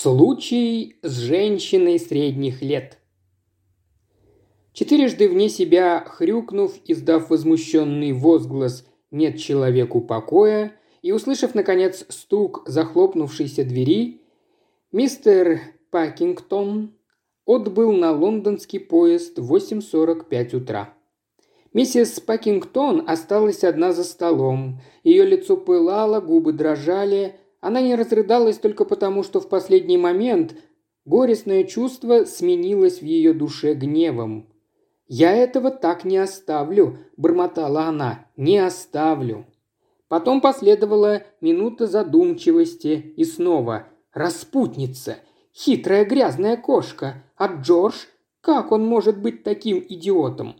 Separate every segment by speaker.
Speaker 1: Случай с женщиной средних лет. Четырежды вне себя хрюкнув, издав возмущенный возглас «нет человеку покоя», и, услышав, наконец, стук захлопнувшейся двери, мистер Пакингтон отбыл на лондонский поезд в 8.45 утра. Миссис Пакингтон осталась одна за столом. Ее лицо пылало, губы дрожали. Она не разрыдалась только потому, что в последний момент горестное чувство сменилось в ее душе гневом. «Я этого так не оставлю», – бормотала она, – «не оставлю». Потом последовала минута задумчивости и снова «Распутница! Хитрая грязная кошка! А Джордж? Как он может быть таким идиотом?»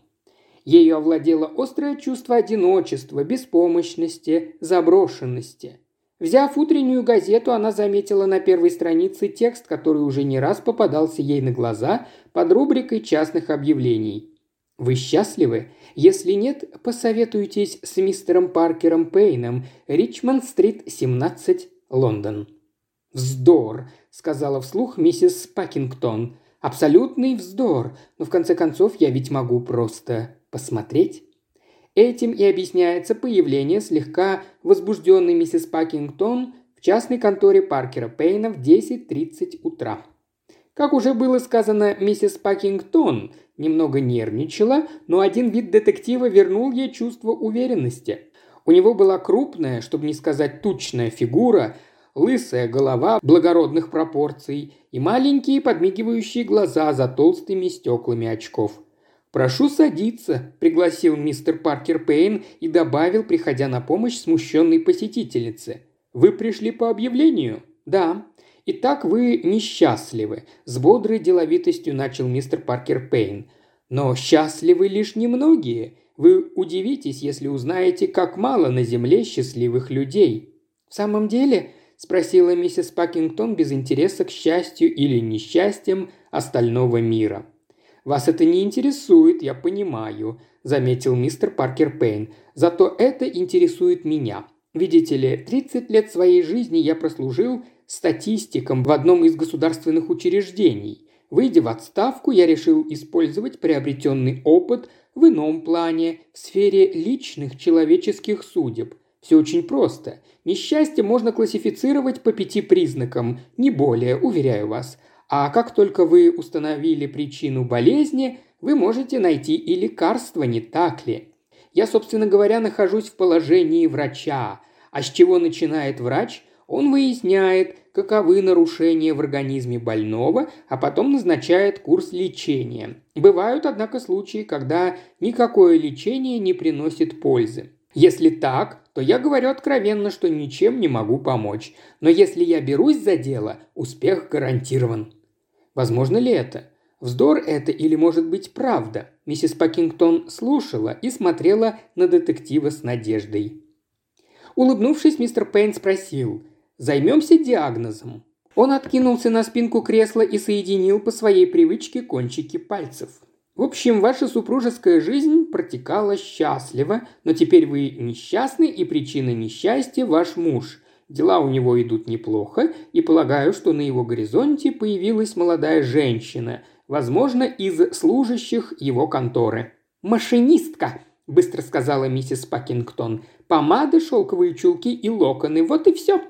Speaker 1: Ею овладело острое чувство одиночества, беспомощности, заброшенности. Взяв утреннюю газету, она заметила на первой странице текст, который уже не раз попадался ей на глаза под рубрикой частных объявлений. Вы счастливы? Если нет, посоветуйтесь с мистером Паркером Пейном, Ричмонд-стрит, 17, Лондон. «Вздор», — сказала вслух миссис Пакингтон. «Абсолютный вздор, но в конце концов я ведь могу просто посмотреть?» Этим и объясняется появление слегка возбужденной миссис Пакингтон в частной конторе Паркера Пейна в 10.30 утра. Как уже было сказано, миссис Пакингтон немного нервничала, но один вид детектива вернул ей чувство уверенности. У него была крупная, чтобы не сказать тучная фигура, лысая голова благородных пропорций и маленькие подмигивающие глаза за толстыми стеклами очков – «Прошу садиться», – пригласил мистер Паркер Пейн и добавил, приходя на помощь смущенной посетительнице. «Вы пришли по объявлению?» «Да». «Итак, вы несчастливы», – с бодрой деловитостью начал мистер Паркер Пейн. «Но счастливы лишь немногие. Вы удивитесь, если узнаете, как мало на Земле счастливых людей». «В самом деле?» – спросила миссис Пакингтон без интереса к счастью или несчастьям остального мира – «Вас это не интересует, я понимаю», – заметил мистер Паркер Пейн. «Зато это интересует меня. Видите ли, 30 лет своей жизни я прослужил статистиком в одном из государственных учреждений. Выйдя в отставку, я решил использовать приобретенный опыт в ином плане, в сфере личных человеческих судеб. Все очень просто. Несчастье можно классифицировать по пяти признакам, не более, уверяю вас. А как только вы установили причину болезни, вы можете найти и лекарство, не так ли? Я, собственно говоря, нахожусь в положении врача. А с чего начинает врач? Он выясняет, каковы нарушения в организме больного, а потом назначает курс лечения. Бывают, однако, случаи, когда никакое лечение не приносит пользы. Если так, то я говорю откровенно, что ничем не могу помочь. Но если я берусь за дело, успех гарантирован. Возможно ли это? Вздор это или, может быть, правда? Миссис Пакингтон слушала и смотрела на детектива с надеждой. Улыбнувшись, мистер Пейн спросил, «Займемся диагнозом?» Он откинулся на спинку кресла и соединил по своей привычке кончики пальцев. В общем, ваша супружеская жизнь протекала счастливо, но теперь вы несчастны, и причина несчастья – ваш муж. Дела у него идут неплохо, и полагаю, что на его горизонте появилась молодая женщина, возможно, из служащих его конторы. «Машинистка», – быстро сказала миссис Пакингтон. «Помады, шелковые чулки и локоны, вот и все».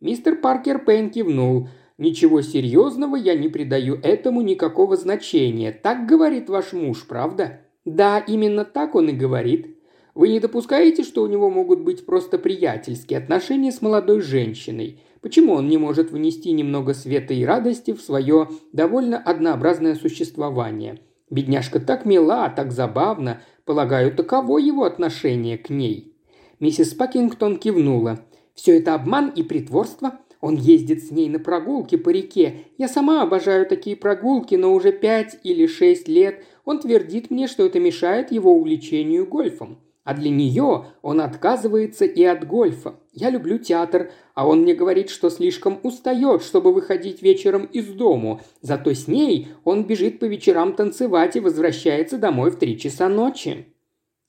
Speaker 1: Мистер Паркер Пейн кивнул. «Ничего серьезного я не придаю этому никакого значения. Так говорит ваш муж, правда?» «Да, именно так он и говорит. Вы не допускаете, что у него могут быть просто приятельские отношения с молодой женщиной? Почему он не может внести немного света и радости в свое довольно однообразное существование? Бедняжка так мила, так забавна. Полагаю, таково его отношение к ней». Миссис Пакингтон кивнула. «Все это обман и притворство. Он ездит с ней на прогулки по реке. Я сама обожаю такие прогулки, но уже пять или шесть лет он твердит мне, что это мешает его увлечению гольфом. А для нее он отказывается и от гольфа. Я люблю театр, а он мне говорит, что слишком устает, чтобы выходить вечером из дому. Зато с ней он бежит по вечерам танцевать и возвращается домой в три часа ночи.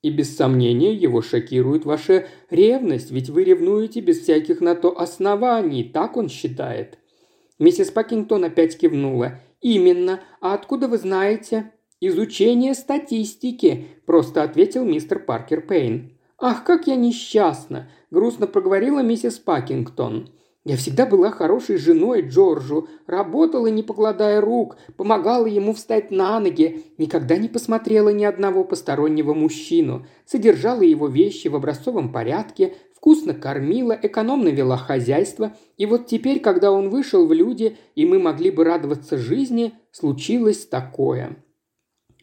Speaker 1: И без сомнения его шокирует ваша ревность, ведь вы ревнуете без всяких на то оснований, так он считает. Миссис Пакингтон опять кивнула. «Именно. А откуда вы знаете?» «Изучение статистики», – просто ответил мистер Паркер Пейн. «Ах, как я несчастна!» – грустно проговорила миссис Пакингтон. «Я всегда была хорошей женой Джорджу, работала, не покладая рук, помогала ему встать на ноги, никогда не посмотрела ни одного постороннего мужчину, содержала его вещи в образцовом порядке, вкусно кормила, экономно вела хозяйство, и вот теперь, когда он вышел в люди, и мы могли бы радоваться жизни, случилось такое».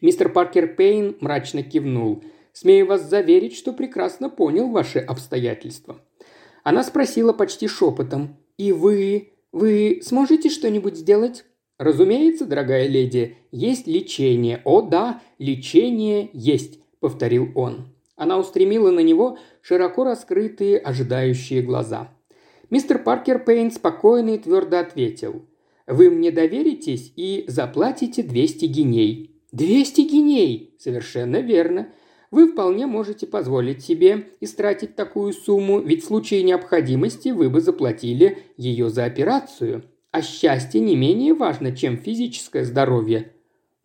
Speaker 1: Мистер Паркер Пейн мрачно кивнул – Смею вас заверить, что прекрасно понял ваши обстоятельства». Она спросила почти шепотом. «И вы... вы сможете что-нибудь сделать?» «Разумеется, дорогая леди, есть лечение. О да, лечение есть», — повторил он. Она устремила на него широко раскрытые, ожидающие глаза. Мистер Паркер Пейн спокойно и твердо ответил. «Вы мне доверитесь и заплатите 200 гиней». «Двести гиней!» «Совершенно верно вы вполне можете позволить себе истратить такую сумму, ведь в случае необходимости вы бы заплатили ее за операцию. А счастье не менее важно, чем физическое здоровье.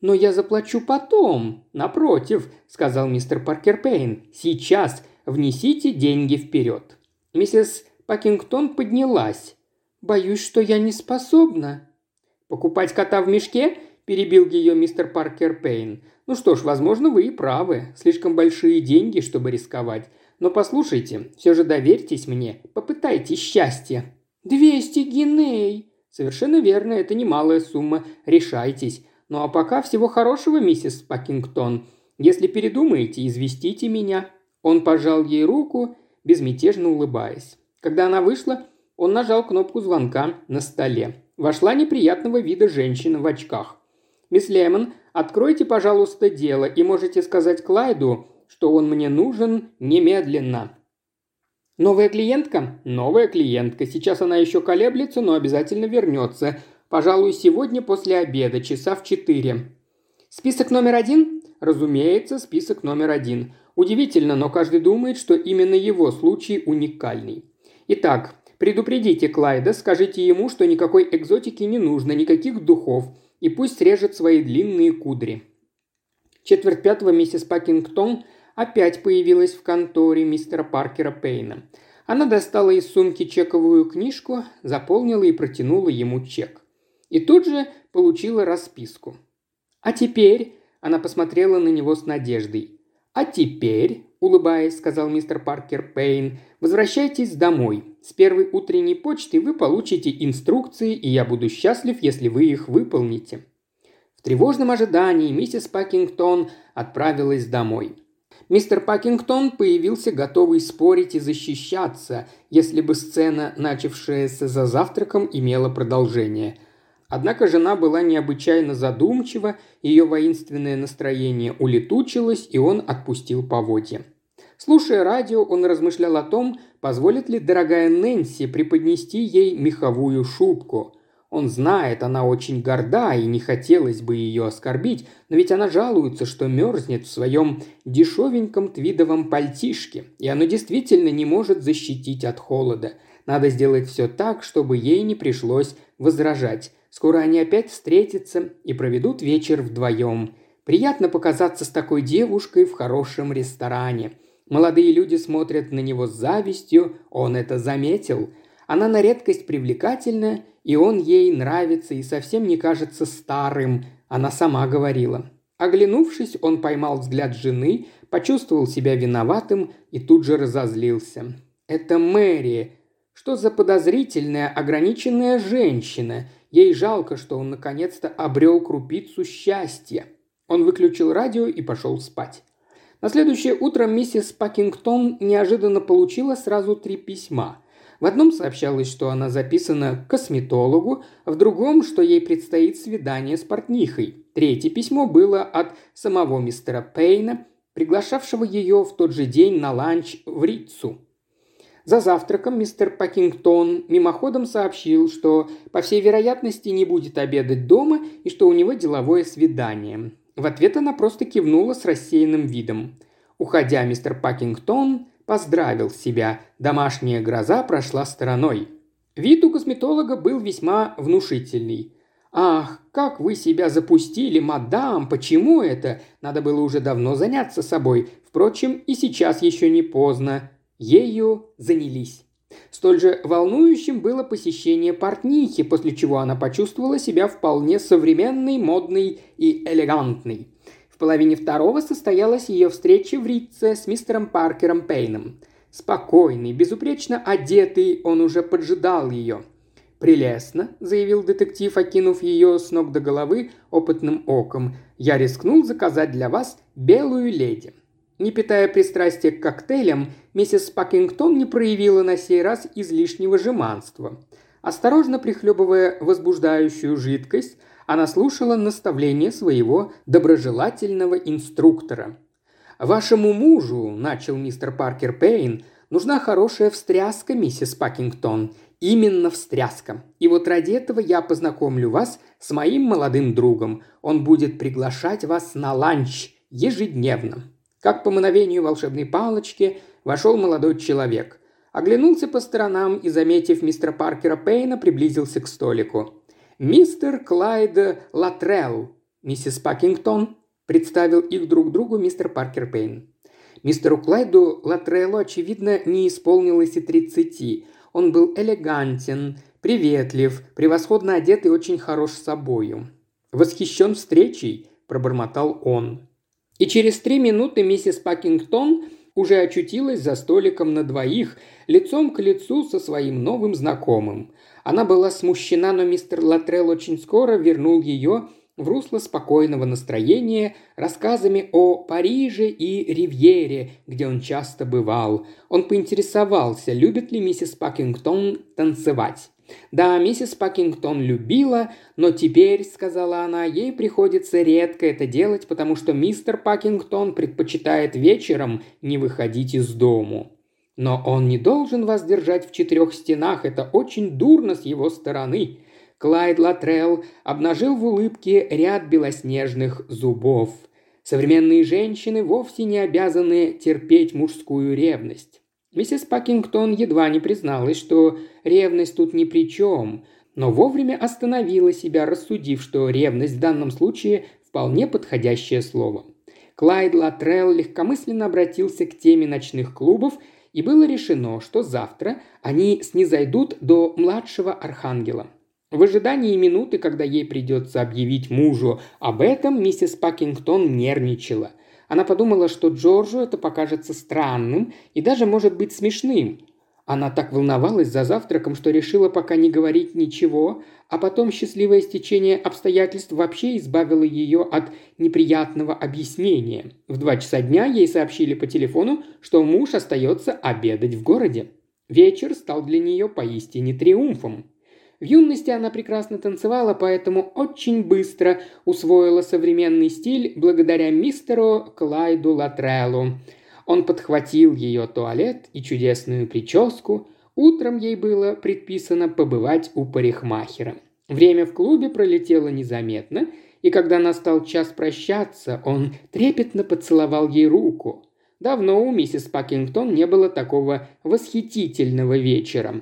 Speaker 1: «Но я заплачу потом. Напротив», – сказал мистер Паркер Пейн. «Сейчас внесите деньги вперед». Миссис Пакингтон поднялась. «Боюсь, что я не способна». «Покупать кота в мешке?» – перебил ее мистер Паркер Пейн. Ну что ж, возможно, вы и правы. Слишком большие деньги, чтобы рисковать. Но послушайте, все же доверьтесь мне, попытайтесь счастья. «Двести гиней!» «Совершенно верно, это немалая сумма. Решайтесь. Ну а пока всего хорошего, миссис Пакингтон. Если передумаете, известите меня». Он пожал ей руку, безмятежно улыбаясь. Когда она вышла, он нажал кнопку звонка на столе. Вошла неприятного вида женщина в очках. «Мисс Лемон, откройте, пожалуйста, дело и можете сказать Клайду, что он мне нужен немедленно». «Новая клиентка?» «Новая клиентка. Сейчас она еще колеблется, но обязательно вернется. Пожалуй, сегодня после обеда, часа в четыре». «Список номер один?» «Разумеется, список номер один. Удивительно, но каждый думает, что именно его случай уникальный. Итак, предупредите Клайда, скажите ему, что никакой экзотики не нужно, никаких духов – и пусть срежет свои длинные кудри. Четверть пятого миссис Пакингтон опять появилась в конторе мистера Паркера Пейна. Она достала из сумки чековую книжку, заполнила и протянула ему чек. И тут же получила расписку. «А теперь...» – она посмотрела на него с надеждой. «А теперь...» – улыбаясь, сказал мистер Паркер Пейн, – «возвращайтесь домой. С первой утренней почты вы получите инструкции, и я буду счастлив, если вы их выполните». В тревожном ожидании миссис Пакингтон отправилась домой. Мистер Пакингтон появился готовый спорить и защищаться, если бы сцена, начавшаяся за завтраком, имела продолжение. Однако жена была необычайно задумчива, ее воинственное настроение улетучилось, и он отпустил поводья. Слушая радио, он размышлял о том, позволит ли дорогая Нэнси преподнести ей меховую шубку. Он знает, она очень горда и не хотелось бы ее оскорбить, но ведь она жалуется, что мерзнет в своем дешевеньком твидовом пальтишке, и оно действительно не может защитить от холода. Надо сделать все так, чтобы ей не пришлось возражать. Скоро они опять встретятся и проведут вечер вдвоем. Приятно показаться с такой девушкой в хорошем ресторане – Молодые люди смотрят на него с завистью, он это заметил. Она на редкость привлекательна, и он ей нравится и совсем не кажется старым, она сама говорила. Оглянувшись, он поймал взгляд жены, почувствовал себя виноватым и тут же разозлился. «Это Мэри. Что за подозрительная, ограниченная женщина? Ей жалко, что он наконец-то обрел крупицу счастья». Он выключил радио и пошел спать. На следующее утро миссис Пакингтон неожиданно получила сразу три письма. В одном сообщалось, что она записана к косметологу, в другом, что ей предстоит свидание с портнихой. Третье письмо было от самого мистера Пейна, приглашавшего ее в тот же день на ланч в Рицу. За завтраком мистер Пакингтон мимоходом сообщил, что, по всей вероятности, не будет обедать дома и что у него деловое свидание. В ответ она просто кивнула с рассеянным видом. Уходя, мистер Пакингтон поздравил себя. Домашняя гроза прошла стороной. Вид у косметолога был весьма внушительный. «Ах, как вы себя запустили, мадам! Почему это? Надо было уже давно заняться собой. Впрочем, и сейчас еще не поздно. Ею занялись». Столь же волнующим было посещение портнихи, после чего она почувствовала себя вполне современной, модной и элегантной. В половине второго состоялась ее встреча в Ритце с мистером Паркером Пейном. Спокойный, безупречно одетый, он уже поджидал ее. «Прелестно», – заявил детектив, окинув ее с ног до головы опытным оком. «Я рискнул заказать для вас белую леди». Не питая пристрастия к коктейлям, миссис Пакингтон не проявила на сей раз излишнего жеманства. Осторожно прихлебывая возбуждающую жидкость, она слушала наставления своего доброжелательного инструктора. «Вашему мужу», – начал мистер Паркер Пейн, – «нужна хорошая встряска, миссис Пакингтон. Именно встряска. И вот ради этого я познакомлю вас с моим молодым другом. Он будет приглашать вас на ланч ежедневно». Как по мановению волшебной палочки вошел молодой человек. Оглянулся по сторонам и, заметив мистера Паркера Пейна, приблизился к столику. «Мистер Клайд Латрелл, миссис Пакингтон», представил их друг другу мистер Паркер Пейн. Мистеру Клайду Латреллу, очевидно, не исполнилось и тридцати. Он был элегантен, приветлив, превосходно одет и очень хорош собою. «Восхищен встречей», – пробормотал он. И через три минуты миссис Пакингтон уже очутилась за столиком на двоих, лицом к лицу со своим новым знакомым. Она была смущена, но мистер Латрелл очень скоро вернул ее в русло спокойного настроения рассказами о Париже и Ривьере, где он часто бывал. Он поинтересовался, любит ли миссис Пакингтон танцевать. Да, миссис Пакингтон любила, но теперь, сказала она, ей приходится редко это делать, потому что мистер Пакингтон предпочитает вечером не выходить из дому. Но он не должен вас держать в четырех стенах, это очень дурно с его стороны. Клайд Латрелл обнажил в улыбке ряд белоснежных зубов. Современные женщины вовсе не обязаны терпеть мужскую ревность. Миссис Пакингтон едва не призналась, что ревность тут ни при чем, но вовремя остановила себя, рассудив, что ревность в данном случае вполне подходящее слово. Клайд Латрелл легкомысленно обратился к теме ночных клубов, и было решено, что завтра они снизойдут до младшего архангела. В ожидании минуты, когда ей придется объявить мужу об этом, миссис Пакингтон нервничала – она подумала, что Джорджу это покажется странным и даже может быть смешным. Она так волновалась за завтраком, что решила пока не говорить ничего, а потом счастливое стечение обстоятельств вообще избавило ее от неприятного объяснения. В два часа дня ей сообщили по телефону, что муж остается обедать в городе. Вечер стал для нее поистине триумфом. В юности она прекрасно танцевала, поэтому очень быстро усвоила современный стиль благодаря мистеру Клайду Латреллу. Он подхватил ее туалет и чудесную прическу. Утром ей было предписано побывать у парикмахера. Время в клубе пролетело незаметно, и когда настал час прощаться, он трепетно поцеловал ей руку. Давно у миссис Пакингтон не было такого восхитительного вечера.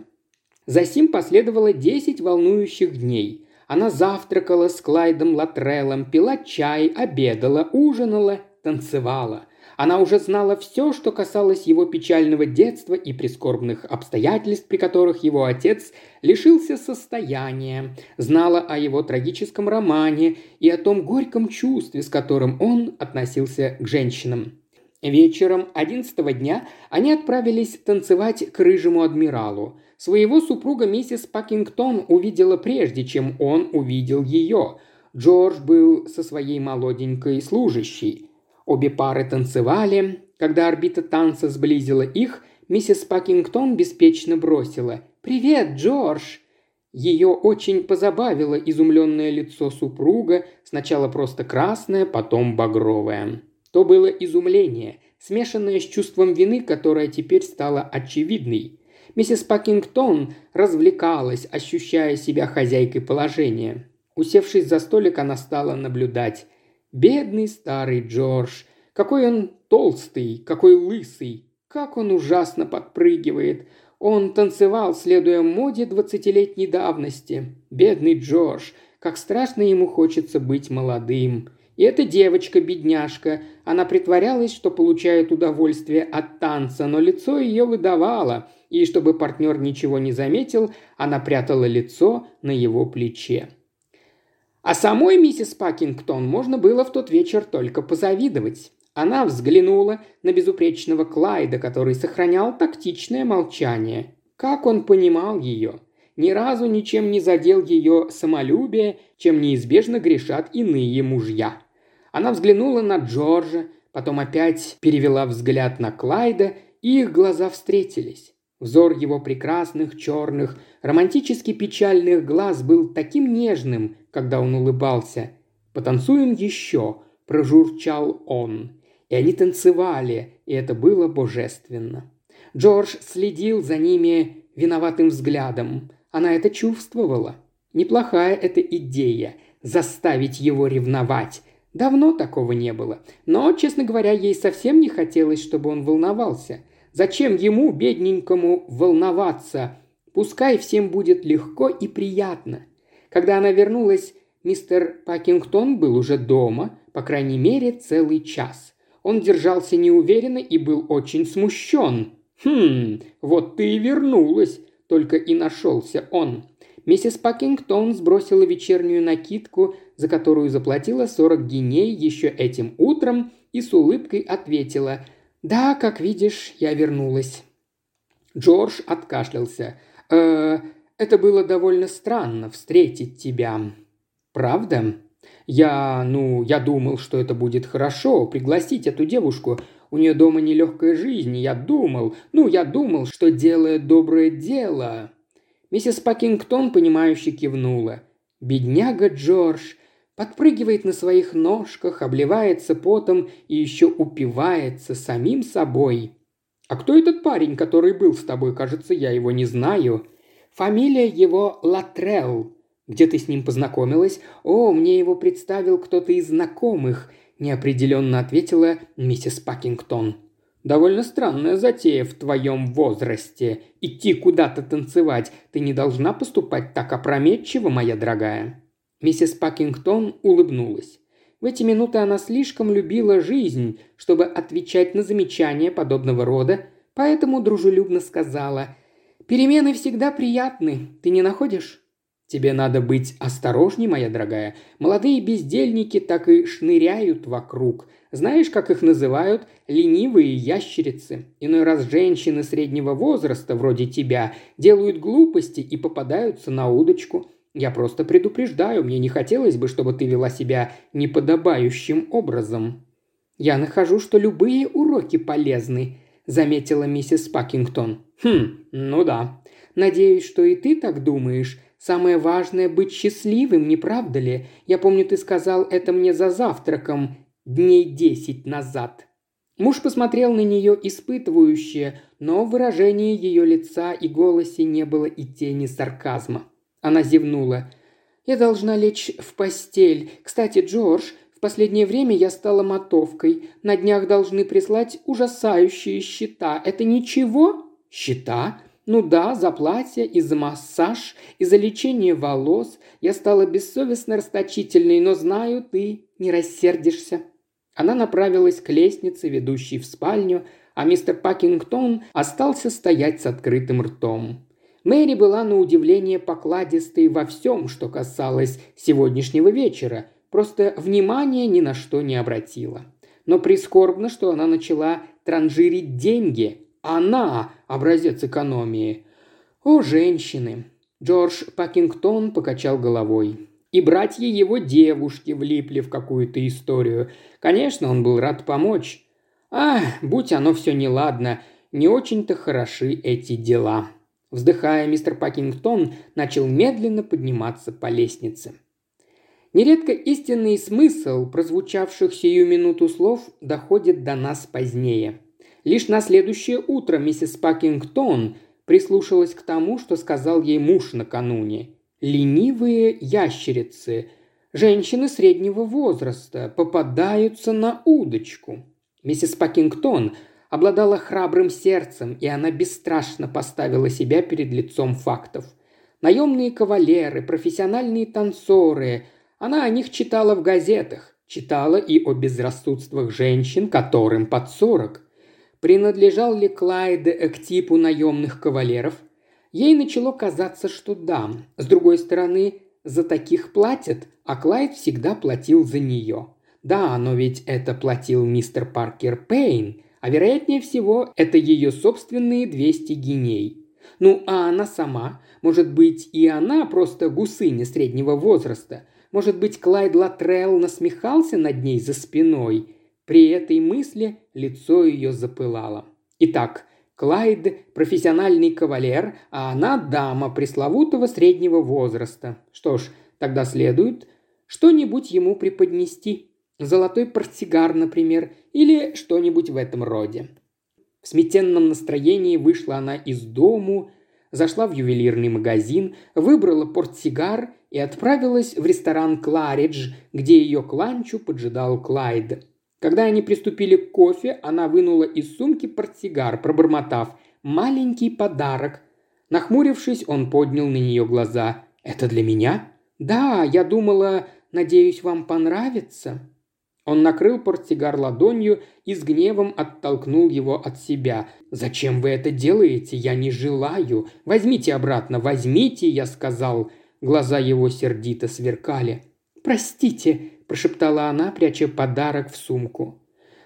Speaker 1: Засим последовало десять волнующих дней. Она завтракала с Клайдом Латреллом, пила чай, обедала, ужинала, танцевала. Она уже знала все, что касалось его печального детства и прискорбных обстоятельств, при которых его отец лишился состояния, знала о его трагическом романе и о том горьком чувстве, с которым он относился к женщинам. Вечером одиннадцатого дня они отправились танцевать к рыжему адмиралу. Своего супруга миссис Пакингтон увидела прежде, чем он увидел ее. Джордж был со своей молоденькой служащей. Обе пары танцевали. Когда орбита танца сблизила их, миссис Пакингтон беспечно бросила «Привет, Джордж!» Ее очень позабавило изумленное лицо супруга, сначала просто красное, потом багровое. То было изумление, смешанное с чувством вины, которое теперь стало очевидной. Миссис Пакингтон развлекалась, ощущая себя хозяйкой положения. Усевшись за столик, она стала наблюдать. Бедный старый Джордж. Какой он толстый, какой лысый. Как он ужасно подпрыгивает. Он танцевал, следуя моде двадцатилетней давности. Бедный Джордж, как страшно ему хочется быть молодым. И эта девочка-бедняжка, она притворялась, что получает удовольствие от танца, но лицо ее выдавало, и чтобы партнер ничего не заметил, она прятала лицо на его плече. А самой миссис Пакингтон можно было в тот вечер только позавидовать. Она взглянула на безупречного Клайда, который сохранял тактичное молчание. Как он понимал ее? Ни разу ничем не задел ее самолюбие, чем неизбежно грешат иные мужья. Она взглянула на Джорджа, потом опять перевела взгляд на Клайда, и их глаза встретились. Взор его прекрасных, черных, романтически печальных глаз был таким нежным, когда он улыбался. «Потанцуем еще», – прожурчал он. И они танцевали, и это было божественно. Джордж следил за ними виноватым взглядом. Она это чувствовала. Неплохая эта идея – заставить его ревновать. Давно такого не было. Но, честно говоря, ей совсем не хотелось, чтобы он волновался. Зачем ему, бедненькому, волноваться? Пускай всем будет легко и приятно. Когда она вернулась, мистер Пакингтон был уже дома, по крайней мере, целый час. Он держался неуверенно и был очень смущен. «Хм, вот ты и вернулась», – только и нашелся он. Миссис Пакингтон сбросила вечернюю накидку, за которую заплатила 40 гиней еще этим утром, и с улыбкой ответила «Да, как видишь, я вернулась». Джордж откашлялся. «Э, это было довольно странно встретить тебя. Правда?» Я, ну, я думал, что это будет хорошо, пригласить эту девушку. У нее дома нелегкая жизнь, я думал, ну, я думал, что делает доброе дело». Миссис Пакингтон, понимающе кивнула. «Бедняга Джордж подпрыгивает на своих ножках, обливается потом и еще упивается самим собой. А кто этот парень, который был с тобой? Кажется, я его не знаю. Фамилия его Латрелл. Где ты с ним познакомилась? О, мне его представил кто-то из знакомых», – неопределенно ответила миссис Пакингтон. «Довольно странная затея в твоем возрасте. Идти куда-то танцевать. Ты не должна поступать так опрометчиво, моя дорогая». Миссис Пакингтон улыбнулась. В эти минуты она слишком любила жизнь, чтобы отвечать на замечания подобного рода, поэтому дружелюбно сказала «Перемены всегда приятны, ты не находишь?» Тебе надо быть осторожней, моя дорогая. Молодые бездельники так и шныряют вокруг. Знаешь, как их называют? Ленивые ящерицы. Иной раз женщины среднего возраста, вроде тебя, делают глупости и попадаются на удочку. Я просто предупреждаю, мне не хотелось бы, чтобы ты вела себя неподобающим образом. Я нахожу, что любые уроки полезны, заметила миссис Пакингтон. Хм, ну да. Надеюсь, что и ты так думаешь, Самое важное – быть счастливым, не правда ли? Я помню, ты сказал это мне за завтраком дней десять назад». Муж посмотрел на нее испытывающе, но в выражении ее лица и голосе не было и тени сарказма. Она зевнула. «Я должна лечь в постель. Кстати, Джордж, в последнее время я стала мотовкой. На днях должны прислать ужасающие счета. Это ничего?» «Счета? Ну да, за платье и за массаж, и за лечение волос я стала бессовестно расточительной, но знаю, ты не рассердишься». Она направилась к лестнице, ведущей в спальню, а мистер Пакингтон остался стоять с открытым ртом. Мэри была на удивление покладистой во всем, что касалось сегодняшнего вечера, просто внимания ни на что не обратила. Но прискорбно, что она начала транжирить деньги, она – образец экономии. О, женщины! Джордж Пакингтон покачал головой. И братья его девушки влипли в какую-то историю. Конечно, он был рад помочь. А, будь оно все неладно, не очень-то хороши эти дела. Вздыхая, мистер Пакингтон начал медленно подниматься по лестнице. Нередко истинный смысл прозвучавших сию минуту слов доходит до нас позднее. Лишь на следующее утро миссис Пакингтон прислушалась к тому, что сказал ей муж накануне. Ленивые ящерицы, женщины среднего возраста, попадаются на удочку. Миссис Пакингтон обладала храбрым сердцем, и она бесстрашно поставила себя перед лицом фактов. Наемные кавалеры, профессиональные танцоры. Она о них читала в газетах, читала и о безрассудствах женщин, которым под сорок. Принадлежал ли Клайд к типу наемных кавалеров? Ей начало казаться, что да. С другой стороны, за таких платят, а Клайд всегда платил за нее. Да, но ведь это платил мистер Паркер Пейн, а вероятнее всего это ее собственные 200 гиней. Ну, а она сама, может быть, и она просто гусыня среднего возраста. Может быть, Клайд Латрелл насмехался над ней за спиной. При этой мысли лицо ее запылало. Итак, Клайд – профессиональный кавалер, а она – дама пресловутого среднего возраста. Что ж, тогда следует что-нибудь ему преподнести. Золотой портсигар, например, или что-нибудь в этом роде. В сметенном настроении вышла она из дому, зашла в ювелирный магазин, выбрала портсигар и отправилась в ресторан «Кларидж», где ее к ланчу поджидал Клайд. Когда они приступили к кофе, она вынула из сумки портсигар, пробормотав «маленький подарок». Нахмурившись, он поднял на нее глаза. «Это для меня?» «Да, я думала, надеюсь, вам понравится». Он накрыл портсигар ладонью и с гневом оттолкнул его от себя. «Зачем вы это делаете? Я не желаю. Возьмите обратно, возьмите!» – я сказал. Глаза его сердито сверкали. «Простите», – прошептала она, пряча подарок в сумку.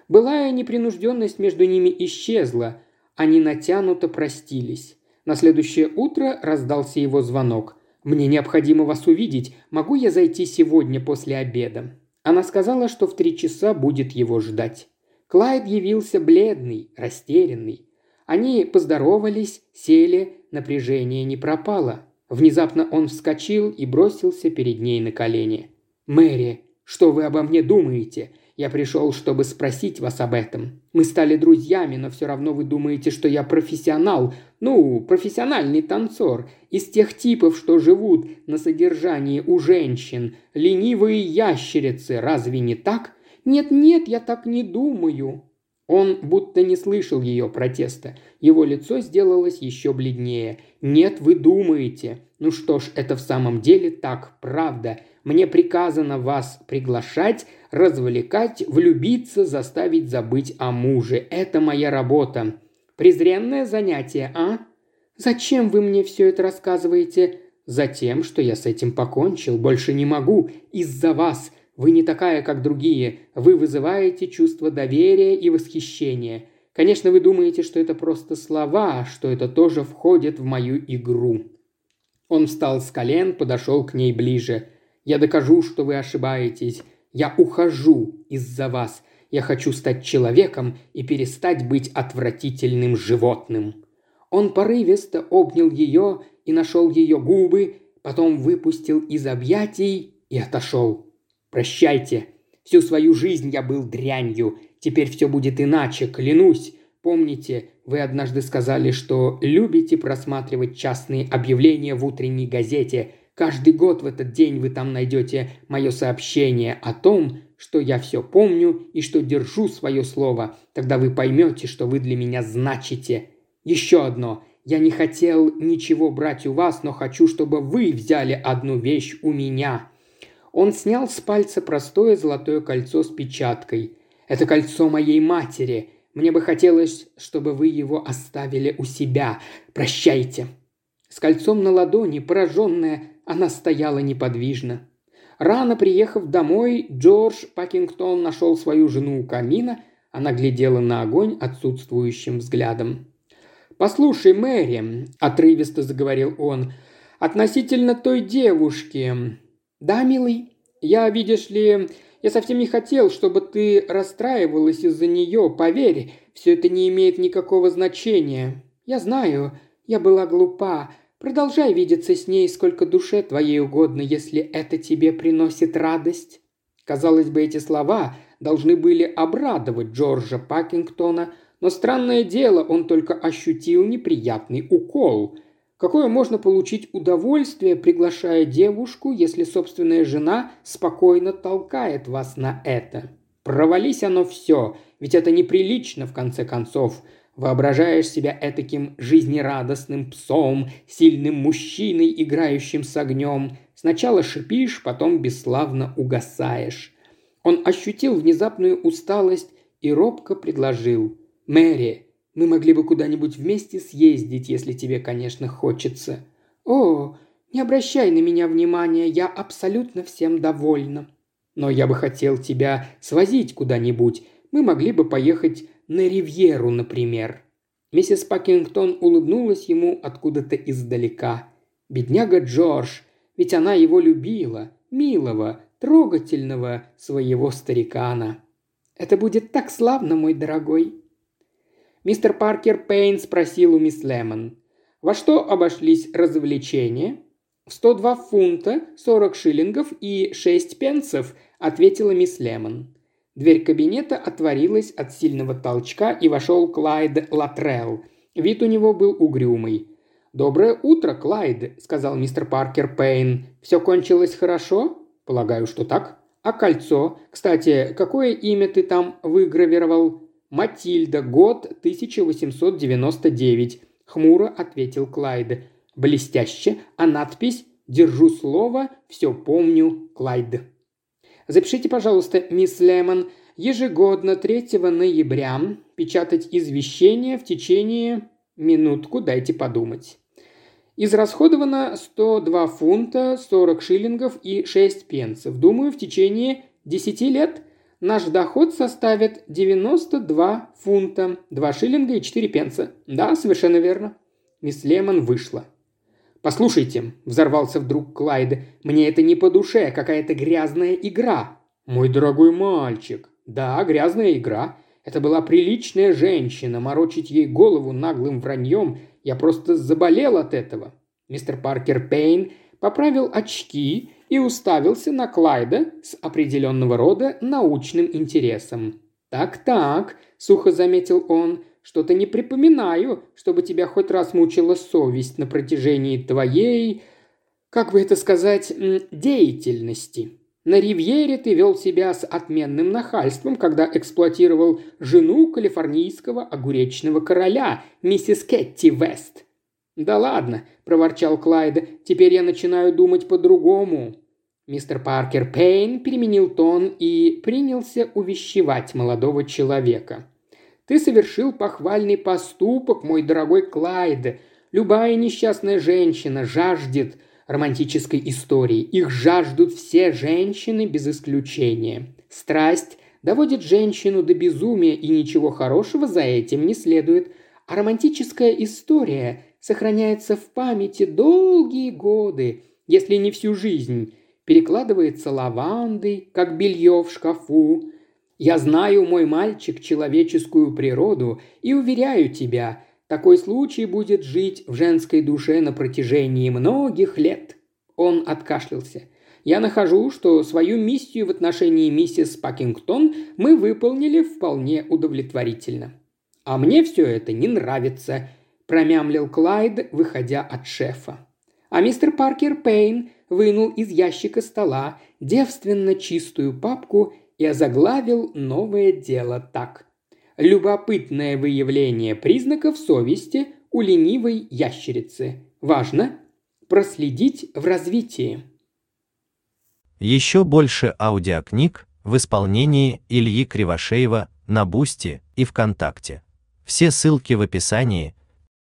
Speaker 1: Былая непринужденность между ними исчезла. Они натянуто простились. На следующее утро раздался его звонок. «Мне необходимо вас увидеть. Могу я зайти сегодня после обеда?» Она сказала, что в три часа будет его ждать. Клайд явился бледный, растерянный. Они поздоровались, сели, напряжение не пропало. Внезапно он вскочил и бросился перед ней на колени. «Мэри, что вы обо мне думаете? Я пришел, чтобы спросить вас об этом. Мы стали друзьями, но все равно вы думаете, что я профессионал. Ну, профессиональный танцор. Из тех типов, что живут на содержании у женщин. Ленивые ящерицы. Разве не так? Нет-нет, я так не думаю. Он будто не слышал ее протеста. Его лицо сделалось еще бледнее. «Нет, вы думаете. Ну что ж, это в самом деле так, правда. Мне приказано вас приглашать, развлекать, влюбиться, заставить забыть о муже. Это моя работа. Презренное занятие, а? Зачем вы мне все это рассказываете? Затем, что я с этим покончил, больше не могу. Из-за вас. Вы не такая, как другие. Вы вызываете чувство доверия и восхищения. Конечно, вы думаете, что это просто слова, что это тоже входит в мою игру. Он встал с колен, подошел к ней ближе. «Я докажу, что вы ошибаетесь. Я ухожу из-за вас. Я хочу стать человеком и перестать быть отвратительным животным». Он порывисто обнял ее и нашел ее губы, потом выпустил из объятий и отошел. «Прощайте. Всю свою жизнь я был дрянью. Теперь все будет иначе, клянусь. Помните, вы однажды сказали, что любите просматривать частные объявления в утренней газете. Каждый год в этот день вы там найдете мое сообщение о том, что я все помню и что держу свое слово. Тогда вы поймете, что вы для меня значите. Еще одно. Я не хотел ничего брать у вас, но хочу, чтобы вы взяли одну вещь у меня. Он снял с пальца простое золотое кольцо с печаткой. Это кольцо моей матери. Мне бы хотелось, чтобы вы его оставили у себя. Прощайте». С кольцом на ладони, пораженная, она стояла неподвижно. Рано приехав домой, Джордж Пакингтон нашел свою жену у камина. Она глядела на огонь отсутствующим взглядом. «Послушай, Мэри», – отрывисто заговорил он, – «относительно той девушки». «Да, милый, я, видишь ли, я совсем не хотел, чтобы ты расстраивалась из-за нее. Поверь, все это не имеет никакого значения. Я знаю, я была глупа. Продолжай видеться с ней, сколько душе твоей угодно, если это тебе приносит радость». Казалось бы, эти слова должны были обрадовать Джорджа Пакингтона, но странное дело, он только ощутил неприятный укол – Какое можно получить удовольствие, приглашая девушку, если собственная жена спокойно толкает вас на это? Провались оно все. Ведь это неприлично, в конце концов. Воображаешь себя этаким жизнерадостным псом, сильным мужчиной, играющим с огнем. Сначала шипишь, потом бесславно угасаешь. Он ощутил внезапную усталость и робко предложил. «Мэри, мы могли бы куда-нибудь вместе съездить, если тебе, конечно, хочется». «О, не обращай на меня внимания, я абсолютно всем довольна». «Но я бы хотел тебя свозить куда-нибудь. Мы могли бы поехать на Ривьеру, например». Миссис Пакингтон улыбнулась ему откуда-то издалека. «Бедняга Джордж, ведь она его любила, милого, трогательного своего старикана. Это будет так славно, мой дорогой». Мистер Паркер Пейн спросил у мисс Лемон. «Во что обошлись развлечения?» «В 102 фунта, 40 шиллингов и 6 пенсов», – ответила мисс Лемон. Дверь кабинета отворилась от сильного толчка, и вошел Клайд Латрелл. Вид у него был угрюмый. «Доброе утро, Клайд», – сказал мистер Паркер Пейн. «Все кончилось хорошо?» «Полагаю, что так». «А кольцо? Кстати, какое имя ты там выгравировал?» «Матильда, год 1899», – хмуро ответил Клайд. «Блестяще, а надпись «Держу слово, все помню, Клайд». Запишите, пожалуйста, мисс Лемон, ежегодно 3 ноября печатать извещение в течение... Минутку, дайте подумать. Израсходовано 102 фунта, 40 шиллингов и 6 пенсов. Думаю, в течение 10 лет наш доход составит 92 фунта, 2 шиллинга и 4 пенса. Да, совершенно верно. Мисс Лемон вышла. «Послушайте», – взорвался вдруг Клайд, – «мне это не по душе, какая-то грязная игра». «Мой дорогой мальчик». «Да, грязная игра. Это была приличная женщина, морочить ей голову наглым враньем. Я просто заболел от этого». Мистер Паркер Пейн поправил очки и уставился на Клайда с определенного рода научным интересом. «Так-так», – сухо заметил он, что-то не припоминаю, чтобы тебя хоть раз мучила совесть на протяжении твоей, как бы это сказать, деятельности. На Ривьере ты вел себя с отменным нахальством, когда эксплуатировал жену калифорнийского огуречного короля, миссис Кетти Вест. «Да ладно», – проворчал Клайд, – «теперь я начинаю думать по-другому». Мистер Паркер Пейн переменил тон и принялся увещевать молодого человека – ты совершил похвальный поступок, мой дорогой Клайд. Любая несчастная женщина жаждет романтической истории. Их жаждут все женщины без исключения. Страсть доводит женщину до безумия, и ничего хорошего за этим не следует. А романтическая история сохраняется в памяти долгие годы, если не всю жизнь. Перекладывается лавандой, как белье в шкафу, я знаю, мой мальчик, человеческую природу и уверяю тебя, такой случай будет жить в женской душе на протяжении многих лет». Он откашлялся. «Я нахожу, что свою миссию в отношении миссис Пакингтон мы выполнили вполне удовлетворительно». «А мне все это не нравится», – промямлил Клайд, выходя от шефа. А мистер Паркер Пейн вынул из ящика стола девственно чистую папку и озаглавил новое дело так. Любопытное выявление признаков совести у ленивой ящерицы. Важно проследить в развитии.
Speaker 2: Еще больше аудиокниг в исполнении Ильи Кривошеева на Бусти и ВКонтакте. Все ссылки в описании –